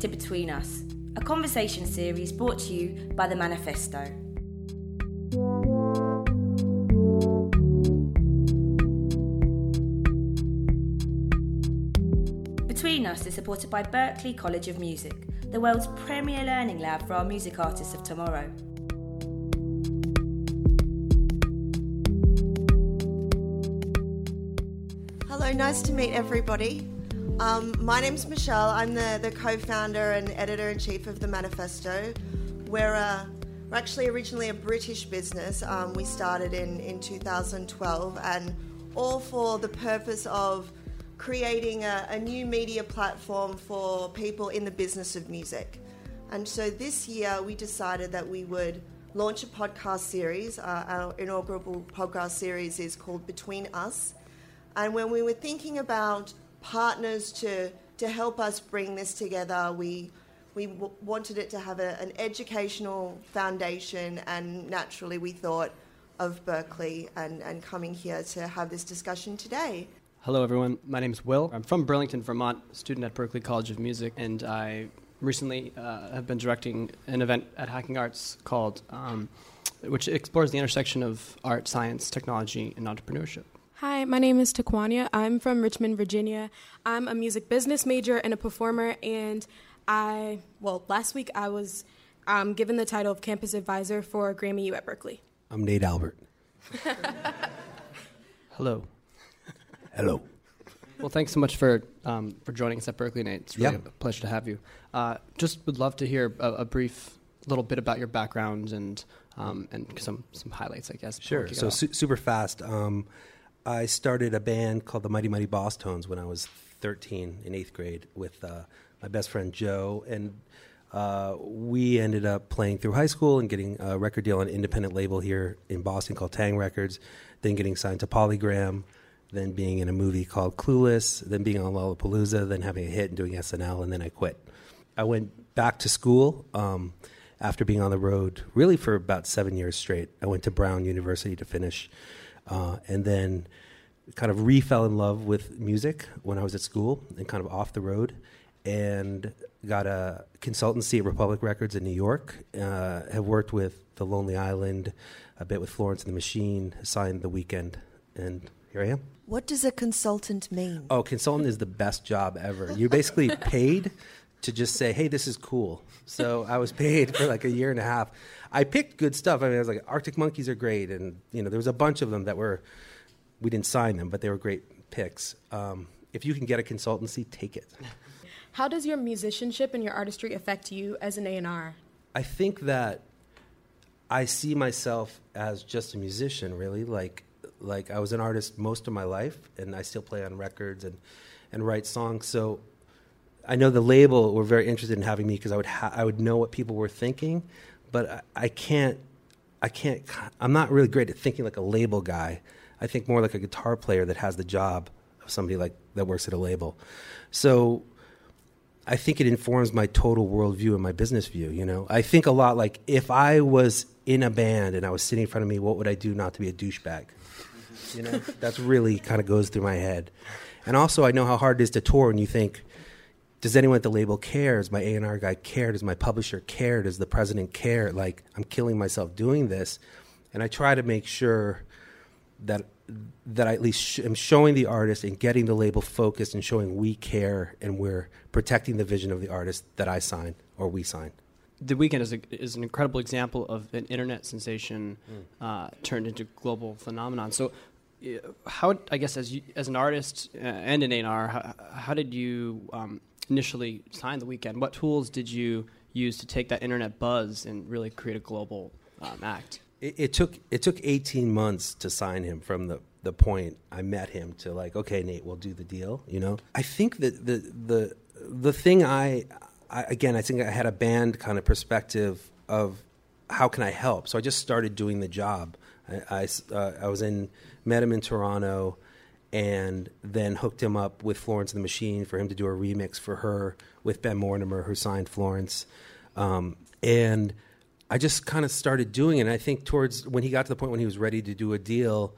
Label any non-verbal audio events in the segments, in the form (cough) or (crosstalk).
to Between Us, a conversation series brought to you by The Manifesto. Between Us is supported by Berklee College of Music, the world's premier learning lab for our music artists of tomorrow. Hello, nice to meet everybody. Um, my name's Michelle. I'm the, the co founder and editor in chief of The Manifesto. We're, uh, we're actually originally a British business. Um, we started in, in 2012 and all for the purpose of creating a, a new media platform for people in the business of music. And so this year we decided that we would launch a podcast series. Uh, our inaugural podcast series is called Between Us. And when we were thinking about partners to, to help us bring this together, we, we w- wanted it to have a, an educational foundation, and naturally, we thought of Berklee and, and coming here to have this discussion today. Hello, everyone. My name is Will. I'm from Burlington, Vermont, student at Berklee College of Music, and I recently uh, have been directing an event at Hacking Arts called, um, which explores the intersection of art, science, technology, and entrepreneurship. Hi, my name is Taquania. I'm from Richmond, Virginia. I'm a music business major and a performer, and I, well, last week I was um, given the title of campus advisor for Grammy U at Berklee. I'm Nate Albert. (laughs) Hello. Hello. Well, thanks so much for um, for joining us at Berklee, Nate. It's really Yeah. a pleasure to have you. Uh, just would love to hear a, a brief little bit about your background and um, and some some highlights, I guess. Sure. So su- super fast. Um, I started a band called the Mighty Mighty Bosstones when I was 13 in eighth grade with uh, my best friend Joe, and uh, we ended up playing through high school and getting a record deal on an independent label here in Boston called Taang Records, then getting signed to Polygram, then being in a movie called Clueless, then being on Lollapalooza, then having a hit and doing SNL, and then I quit. I went back to school um, after being on the road really for about seven years straight. I went to Brown University to finish, uh, and then kind of re fell in love with music when I was at school and kind of off the road, and got a consultancy at Republic Records in New York. Uh, have worked with The Lonely Island, a bit with Florence and the Machine, signed The Weeknd, and here I am. What does a consultant mean? Oh, consultant is the best job ever. You're basically paid to just say, "Hey, this is cool." So I was paid for like a year and a half. I picked good stuff. I mean, I was like, "Arctic Monkeys are great," and you know, there was a bunch of them that were. We didn't sign them, but they were great picks. Um, if you can get a consultancy, take it. (laughs) How does your musicianship and your artistry affect you as an A&R? I think that I see myself as just a musician, really. Like, like I was an artist most of my life, and I still play on records and, and write songs. So I know the label were very interested in having me because I would ha- I would know what people were thinking, but I, I can't I can't I'm not really great at thinking like a label guy. I think more like a guitar player that has the job of somebody like that works at a label. So I think it informs my total worldview and my business view. You know, I think a lot like if I was in a band and I was sitting in front of me, what would I do not to be a douchebag? You know, that's really kind of goes through my head. And also, I know how hard it is to tour, and you think, does anyone at the label care? Does my A and R guy care? Does my publisher care? Does the president care? Like, I'm killing myself doing this, and I try to make sure that that I at least sh- am showing the artist and getting the label focused and showing we care and we're protecting the vision of the artist that I sign or we sign. The Weeknd is, a, is an incredible example of an internet sensation Hmm. uh, turned into global phenomenon. So, uh, how I guess as you, as an artist uh, and an A&R, how, how did you um, initially sign The Weeknd? What tools did you use to take that internet buzz and really create a global um, act? It, it took it took 18 months to sign him from the the point I met him to like okay Nate we'll do the deal you know I think that the the the thing I, I again I think I had a band kind of perspective of how can I help so I just started doing the job I I, uh, I was in met him in Toronto and then hooked him up with Florence and the Machine for him to do a remix for her with Ben Mortimer who signed Florence um, and I just kind of started doing it. And I think towards when he got to the point when he was ready to do a deal,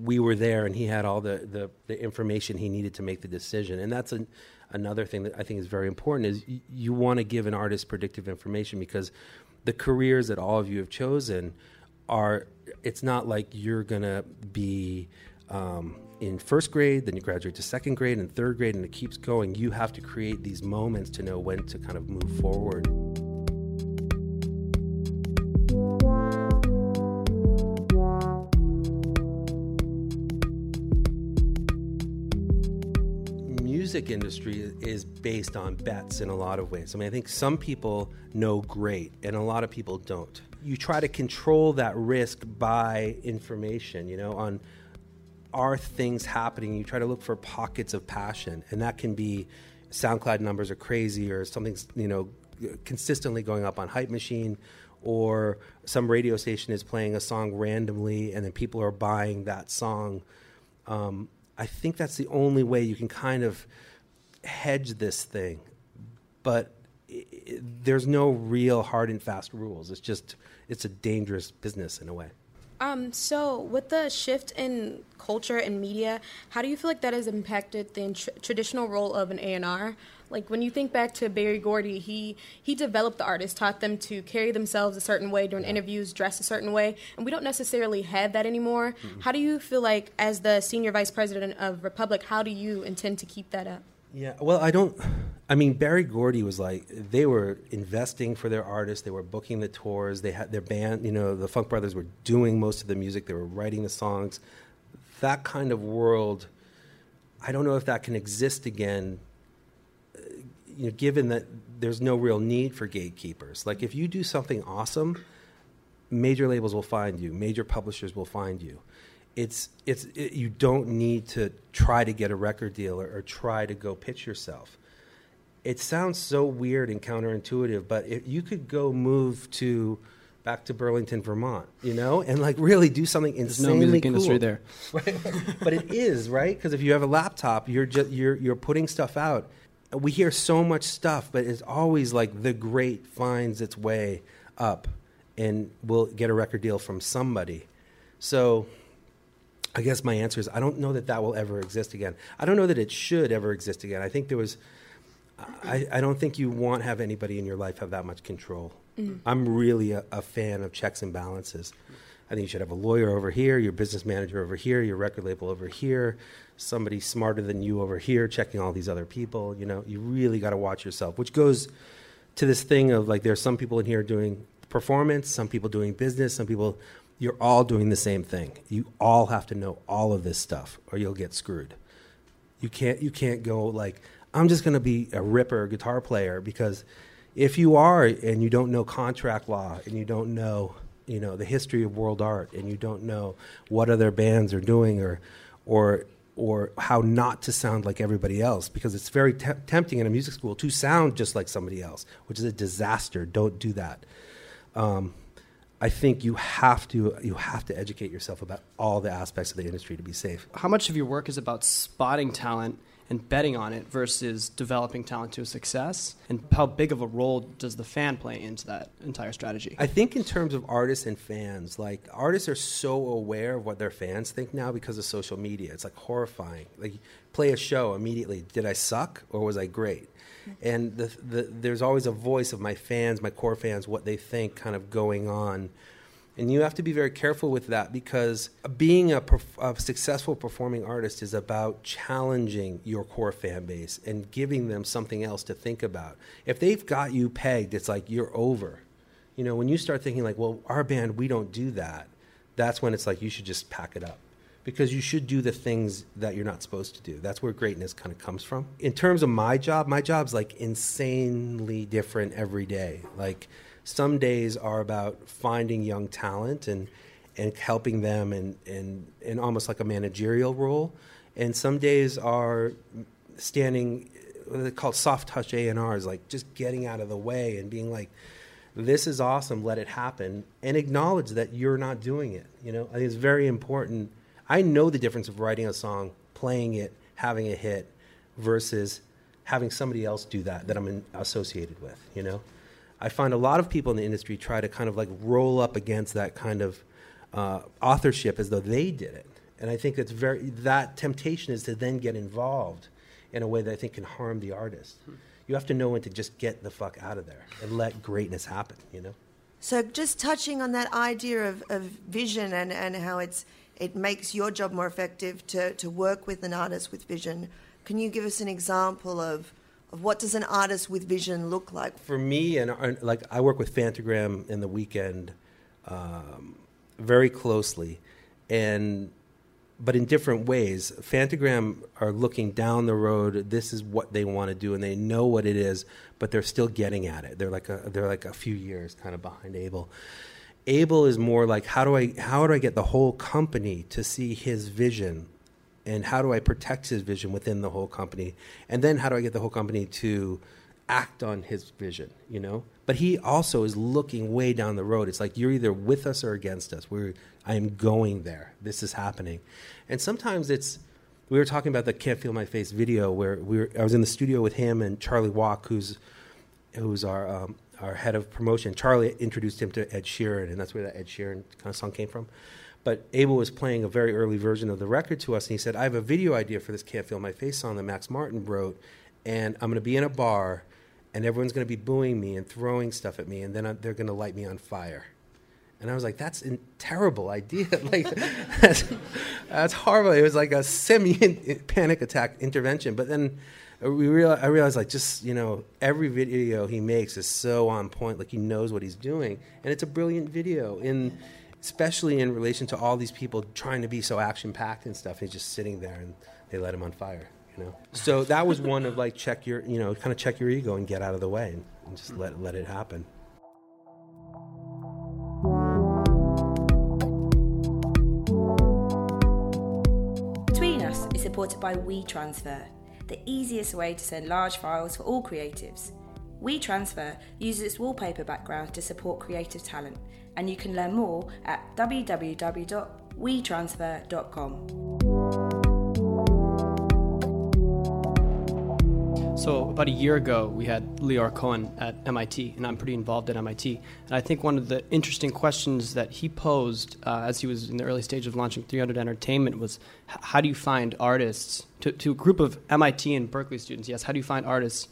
we were there and he had all the, the, the information he needed to make the decision. And that's an, another thing that I think is very important is y- you want to give an artist predictive information because the careers that all of you have chosen are it's not like you're going to be um, in first grade, then you graduate to second grade and third grade, and it keeps going. You have to create these moments to know when to kind of move forward. music industry is based on bets in a lot of ways. I mean, I think some people know great and a lot of people don't. You try to control that risk by information, you know, on are things happening? You try to look for pockets of passion, and that can be SoundCloud numbers are crazy, or something's you know consistently going up on Hype Machine, or some radio station is playing a song randomly, and then people are buying that song. Um, I think that's the only way you can kind of hedge this thing, but it, there's no real hard and fast rules. It's just it's a dangerous business in a way. Um, so, with the shift in culture and media, how do you feel like that has impacted the tr- traditional role of an A&R? Like when you think back to Berry Gordy, he he developed the artists, taught them to carry themselves a certain way during interviews, dress a certain way, and we don't necessarily have that anymore. Mm-hmm. How do you feel like, as the senior vice president of Republic, how do you intend to keep that up? Yeah, well, I don't. I mean, Berry Gordy was like they were investing for their artists. They were booking the tours. They had their band. You know, the Funk Brothers were doing most of the music. They were writing the songs. That kind of world, I don't know if that can exist again. Uh, you know, given that there's no real need for gatekeepers. Like if you do something awesome, major labels will find you. Major publishers will find you it's it's it, you don't need to try to get a record deal or, or, try to go pitch yourself. It sounds so weird and counterintuitive, but if you could go move to back to Burlington, Vermont, you know, and like really do something There's insanely no music cool. industry there, right? (laughs) but it is right because if you have a laptop, you're just you're you're putting stuff out. We hear so much stuff, but it's always like the great finds its way up, and will get a record deal from somebody. So I guess my answer is I don't know that that will ever exist again. I don't know that it should ever exist again. I think there was, I, I don't think you want to have anybody in your life have that much control. Mm-hmm. I'm really a, a, fan of checks and balances. I think you should have a lawyer over here, your business manager over here, your record label over here, somebody smarter than you over here checking all these other people. You know, you really got to watch yourself, which goes to this thing of like there's some people in here doing performance, some people doing business, some people you're all doing the same thing. You all have to know all of this stuff or you'll get screwed. You can't you can't go like I'm just going to be a ripper guitar player because if you are and you don't know contract law and you don't know, you know, the history of world art and you don't know what other bands are doing or or or how not to sound like everybody else because it's very te- tempting in a music school to sound just like somebody else, which is a disaster. Don't do that. Um, I think you have to you have to educate yourself about all the aspects of the industry to be safe. How much of your work is about spotting talent and betting on it versus developing talent to a success? And how big of a role does the fan play into that entire strategy? I think in terms of artists and fans, like artists are so aware of what their fans think now because of social media. It's like horrifying. Like play a show immediately. Did I suck or was I great? Mm-hmm. and the, the, there's always a voice of my fans, my core fans, what they think, kind of going on. And you have to be very careful with that because being a, a, successful performing artist is about challenging your core fan base and giving them something else to think about. If they've got you pegged, it's like you're over. You know, when you start thinking like, well, our band, we don't do that, that's when it's like you should just pack it up because you should do the things that you're not supposed to do. That's where greatness kind of comes from. In terms of my job, my job's like insanely different every day. Like some days are about finding young talent and and helping them and and in almost like a managerial role. And some days are standing what they call soft touch A and R's, like just getting out of the way and being like, this is awesome, let it happen, and acknowledge that you're not doing it. You know, I think it's very important I know the difference of writing a song, playing it, having a hit, versus having somebody else do that that I'm in, associated with. You know, I find a lot of people in the industry try to kind of like roll up against that kind of uh, authorship as though they did it, And I think it's very that temptation is to then get involved in a way that I think can harm the artist. Hmm. You have to know when to just get the fuck out of there and let greatness happen, you know? So just touching on that idea of, of vision and, and how it's it makes your job more effective to, to work with an artist with vision. Can you give us an example of what does an artist with vision look like? For me, and like I work with Phantogram in the Weeknd um, very closely, and but in different ways. Phantogram are looking down the road. This is what they want to do, and they know what it is, but they're still getting at it. They're like a they're like a few years kind of behind Abel. Abel is more like how do I how do I get the whole company to see his vision and how do I protect his vision within the whole company? And then how do I get the whole company to act on his vision, you know? But he also is looking way down the road. It's like you're either with us or against us. We're I am going there. This is happening. And sometimes it's we were talking about the Can't Feel My Face video where we were, I was in the studio with him and Charlie Walk, who's who's our um, our head of promotion. Charlie introduced him to Ed Sheeran, and that's where that Ed Sheeran kind of song came from. But Abel was playing a very early version of the record to us, and he said, "I have a video idea for this "Can't Feel My Face" song that Max Martin wrote, and I'm going to be in a bar, and everyone's going to be booing me and throwing stuff at me, and then uh, they're going to light me on fire." And I was like, "That's a terrible idea. (laughs) like, that's, that's horrible." It was like a semi panic attack intervention, but then uh, we realize, I realized like just you know every video he makes is so on point. Like he knows what he's doing, and it's a brilliant video. In especially in relation to all these people trying to be so action packed and stuff. He's just sitting there, and they let him on fire. You know. So that was one of like check your you know kind of check your ego and get out of the way and, and just let let it happen. Between Us is supported by WeTransfer the easiest way to send large files for all creatives. WeTransfer uses its wallpaper background to support creative talent, and you can learn more at www.wetransfer.com. So about a year ago, we had Lyor Cohen at MIT, and I'm pretty involved at MIT. And I think one of the interesting questions that he posed uh, as he was in the early stage of launching 300 Entertainment was, how do you find artists to, to a group of MIT and Berklee students? Yes, how do you find artists,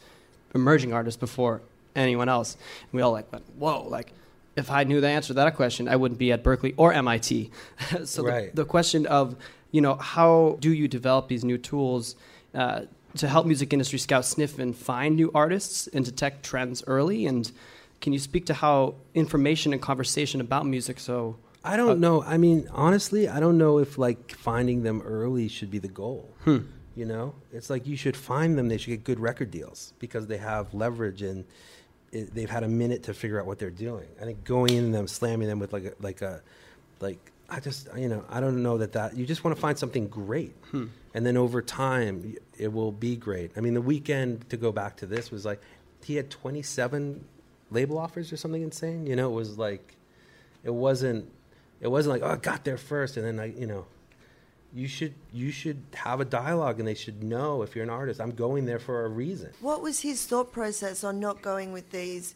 emerging artists, before anyone else? And we all like went, whoa, like if I knew the answer to that question, I wouldn't be at Berklee or MIT. (laughs) so right. the, the, question of, you know, how do you develop these new tools? Uh, to help music industry scouts sniff and find new artists and detect trends early? And can you speak to how information and conversation about music so I don't uh, know. I mean, honestly, I don't know if like finding them early should be the goal. Hmm. You know, it's like you should find them. They should get good record deals because they have leverage and it, they've had a minute to figure out what they're doing. I think going in them, slamming them with like a, like a like I just, you know, I don't know that that you just want to find something great, hmm. and then over time it will be great. I mean, the Weeknd to go back to this was like he had 27 label offers or something insane. You know, it was like it wasn't it wasn't like oh I got there first and then I you know you should you should have a dialogue and they should know if you're an artist I'm going there for a reason. What was his thought process on not going with these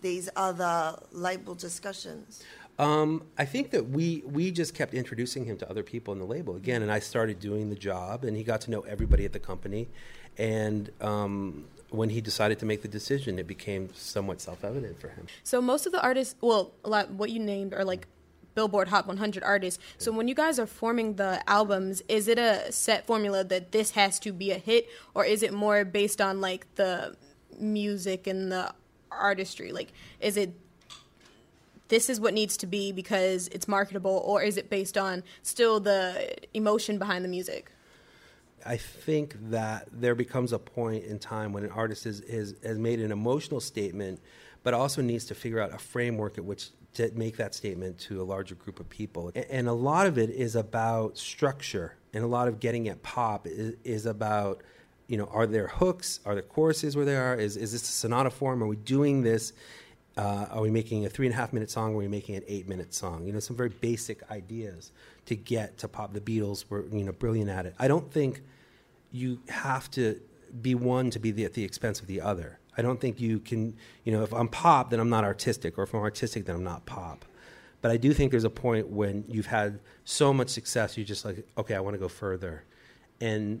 these other label discussions? Um, I think that we we just kept introducing him to other people in the label again, and I started doing the job, and he got to know everybody at the company, and um, when he decided to make the decision, it became somewhat self evident for him. So most of the artists, well, a lot what you named are like Billboard Hot 100 artists. So when you guys are forming the albums, is it a set formula that this has to be a hit, or is it more based on like the music and the artistry? Like, is it this is what needs to be because it's marketable, or is it based on still the emotion behind the music? I think that there becomes a point in time when an artist is, is, has made an emotional statement, but also needs to figure out a framework at which to make that statement to a larger group of people. And, a lot of it is about structure, and a lot of getting at pop is, is about you know, are there hooks? Are there choruses where they are? Is, is this a sonata form? Are we doing this uh, are we making a three and a half minute song? Or are we making an eight minute song? You know, some very basic ideas to get to pop. The Beatles were, you know, brilliant at it. I don't think you have to be one to be the, at the expense of the other. I don't think you can, you know, if I'm pop, then I'm not artistic, or if I'm artistic, then I'm not pop. But I do think there's a point when you've had so much success, you're just like, okay, I want to go further. And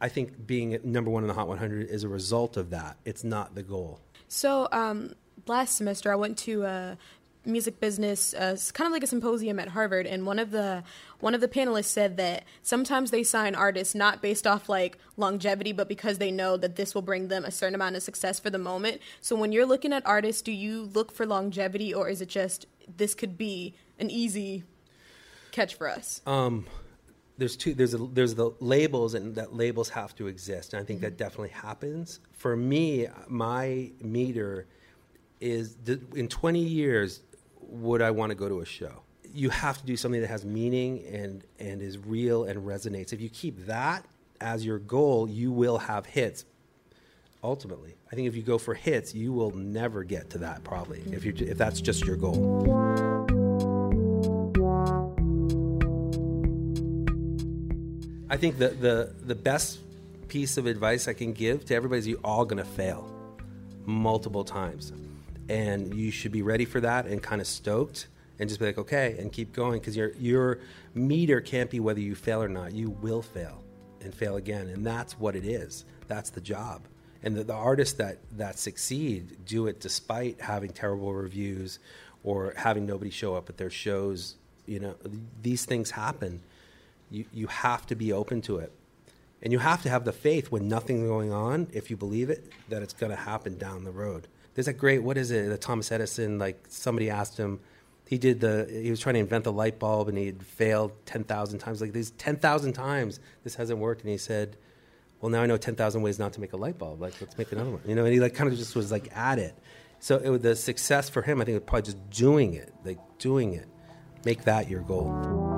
I think being number one in the Hot 100 is a result of that. It's not the goal. So um, last semester, I went to a music business, uh, kind of like a symposium at Harvard, and one of the one of the panelists said that sometimes they sign artists not based off like longevity, but because they know that this will bring them a certain amount of success for the moment. So when you're looking at artists, do you look for longevity, or is it just this could be an easy catch for us? Um, there's two. There's a, there's the labels, and that labels have to exist, and I think mm-hmm. that definitely happens. For me, my meter is in 20 years would I want to go to a show? You have to do something that has meaning and and is real and resonates. If you keep that as your goal, you will have hits. Ultimately, I think if you go for hits, you will never get to that. Probably, if you if that's just your goal. I think the the the best piece of advice I can give to everybody is you're all to fail multiple times and you should be ready for that and kind of stoked and just be like okay and keep going because your your meter can't be whether you fail or not. You will fail and fail again and that's what it is. That's the job. And the, the artists that that succeed do it despite having terrible reviews or having nobody show up at their shows you know? These things happen. You you have to be open to it. And you have to have the faith when nothing's going on if you believe it that it's going to happen down the road there's a great what is it? The Thomas Edison. Like somebody asked him, he did the he was trying to invent the light bulb and he had failed ten thousand times. Like these ten thousand times this hasn't worked, and he said, "Well, now I know ten thousand ways not to make a light bulb. Like let's make another one." You know, and he like kind of just was like at it. So it was the success for him. I think was probably just doing it, like doing it. Make that your goal.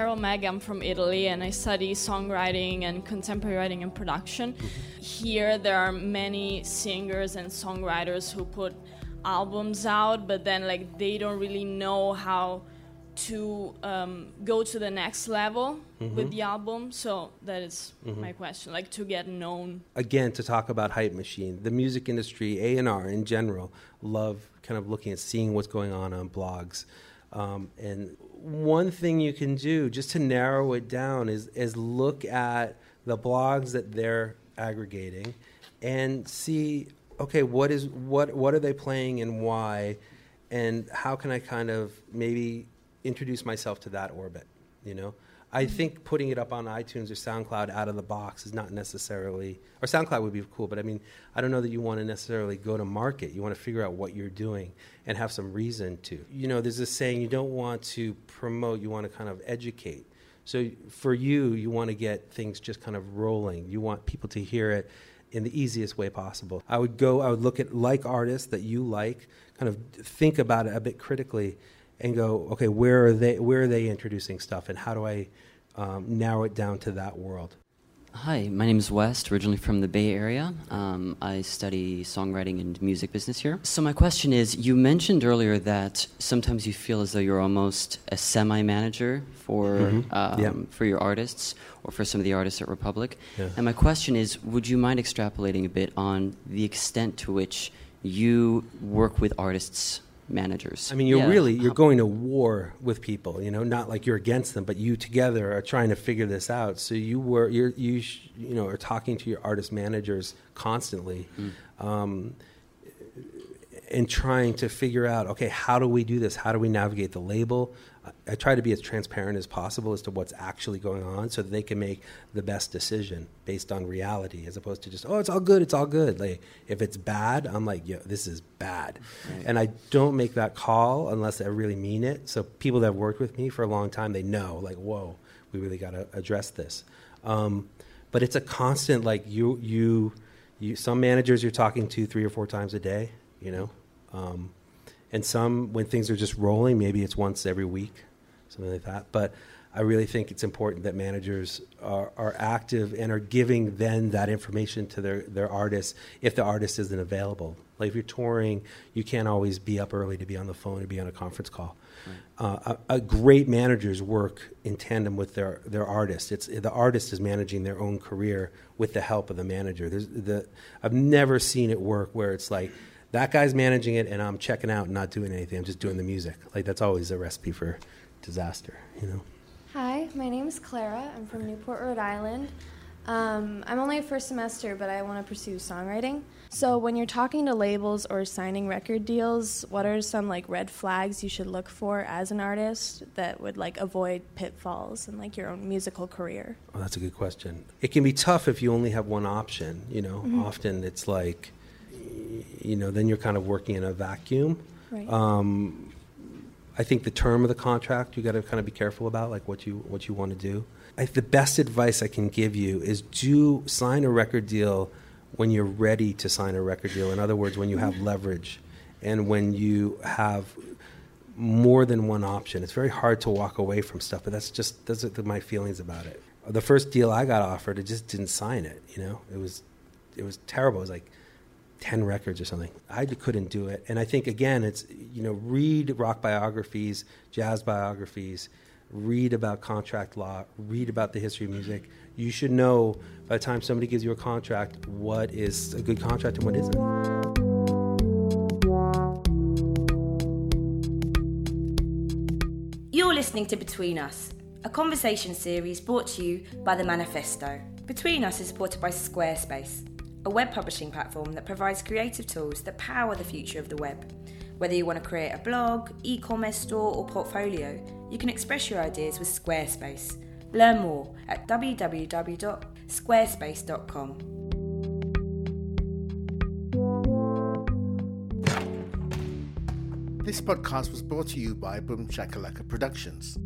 Carol Meg. I'm from Italy and I study songwriting and contemporary writing and production. Mm-hmm. Here, there are many singers and songwriters who put albums out, but then like they don't really know how to um, go to the next level mm-hmm. with the album. So that is mm-hmm. my question, like to get known. Again, to talk about hype machine, the music industry, A and R in general, love kind of looking at seeing what's going on on blogs. Um, and one thing you can do just to narrow it down is is look at the blogs that they're aggregating and see okay what is what what are they playing and why? And how can I kind of maybe introduce myself to that orbit you know I mm-hmm. think putting it up on iTunes or SoundCloud out of the box is not necessarily, or SoundCloud would be cool, but I mean, I don't know that you want to necessarily go to market. You want to figure out what you're doing and have some reason to. You know, there's this saying you don't want to promote, you want to kind of educate. So for you, you want to get things just kind of rolling. You want people to hear it in the easiest way possible. I would go, I would look at like artists that you like, kind of think about it a bit critically and go, okay, where are they? Where are they introducing stuff, and how do I um, narrow it down to that world? Hi, my name is West, originally from the Bay Area. Um, I study songwriting and music business here. So, my question is you mentioned earlier that sometimes you feel as though you're almost a semi manager for, mm-hmm. um, yeah. for your artists or for some of the artists at Republic. Yeah. And my question is would you mind extrapolating a bit on the extent to which you work with artists managers. I mean, you're yeah. really you're going to war with people. You know, not like you're against them, but you together are trying to figure this out. So you were you're, you you know are talking to your artist managers constantly. Mm. Um, and trying to figure out, okay, how do we do this? How do we navigate the label? I try to be as transparent as possible as to what's actually going on so that they can make the best decision based on reality as opposed to just, oh, it's all good, it's all good. Like, if it's bad, I'm like, yo, this is bad. Right. And I don't make that call unless I really mean it. So people that have worked with me for a long time, they know, like, whoa, we really got to address this. Um, but it's a constant, like, you, you, you, some managers you're talking to three or four times a day, you know? Um, and some when things are just rolling maybe it's once every week something like that but i really think it's important that managers are, are active and are giving then that information to their, their artists if the artist isn't available like if you're touring you can't always be up early to be on the phone or be on a conference call Uh, a, a great managers work in tandem with their, their artist. It's the artist is managing their own career with the help of the manager. There's the I've never seen it work where it's like that guy's managing it and I'm checking out and not doing anything. I'm just doing the music. Like that's always a recipe for disaster, you know. Hi, my name is Clara. I'm from Newport, Rhode Island. Um, I'm only a first semester, but I want to pursue songwriting. So, when you're talking to labels or signing record deals, what are some like red flags you should look for as an artist that would like avoid pitfalls in like your own musical career? Oh, that's a good question. It can be tough if you only have one option. You know, Mhm. often it's like, you know, then you're kind of working in a vacuum. Right. Um, I think the term of the contract you got to kind of be careful about, like what you what you want to do. I, the best advice I can give you is do sign a record deal when you're ready to sign a record deal. In other words, when you have leverage and when you have more than one option. It's very hard to walk away from stuff, but that's just those are my feelings about it. The first deal I got offered, I just didn't sign it. You know, it was it was terrible. It was like ten records or something. I couldn't do it. And I think again, it's you know, read rock biographies, jazz biographies, read about contract law, read about the history of music. You should know by the time somebody gives you a contract what is a good contract and what isn't. You're listening to Between Us, a conversation series brought to you by The Manifesto. Between Us is supported by Squarespace, a web publishing platform that provides creative tools that power the future of the web. Whether you want to create a blog, e commerce store, or portfolio, you can express your ideas with Squarespace. Learn more at www.squarespace.com. This podcast was brought to you by Boom Shakalaka Productions.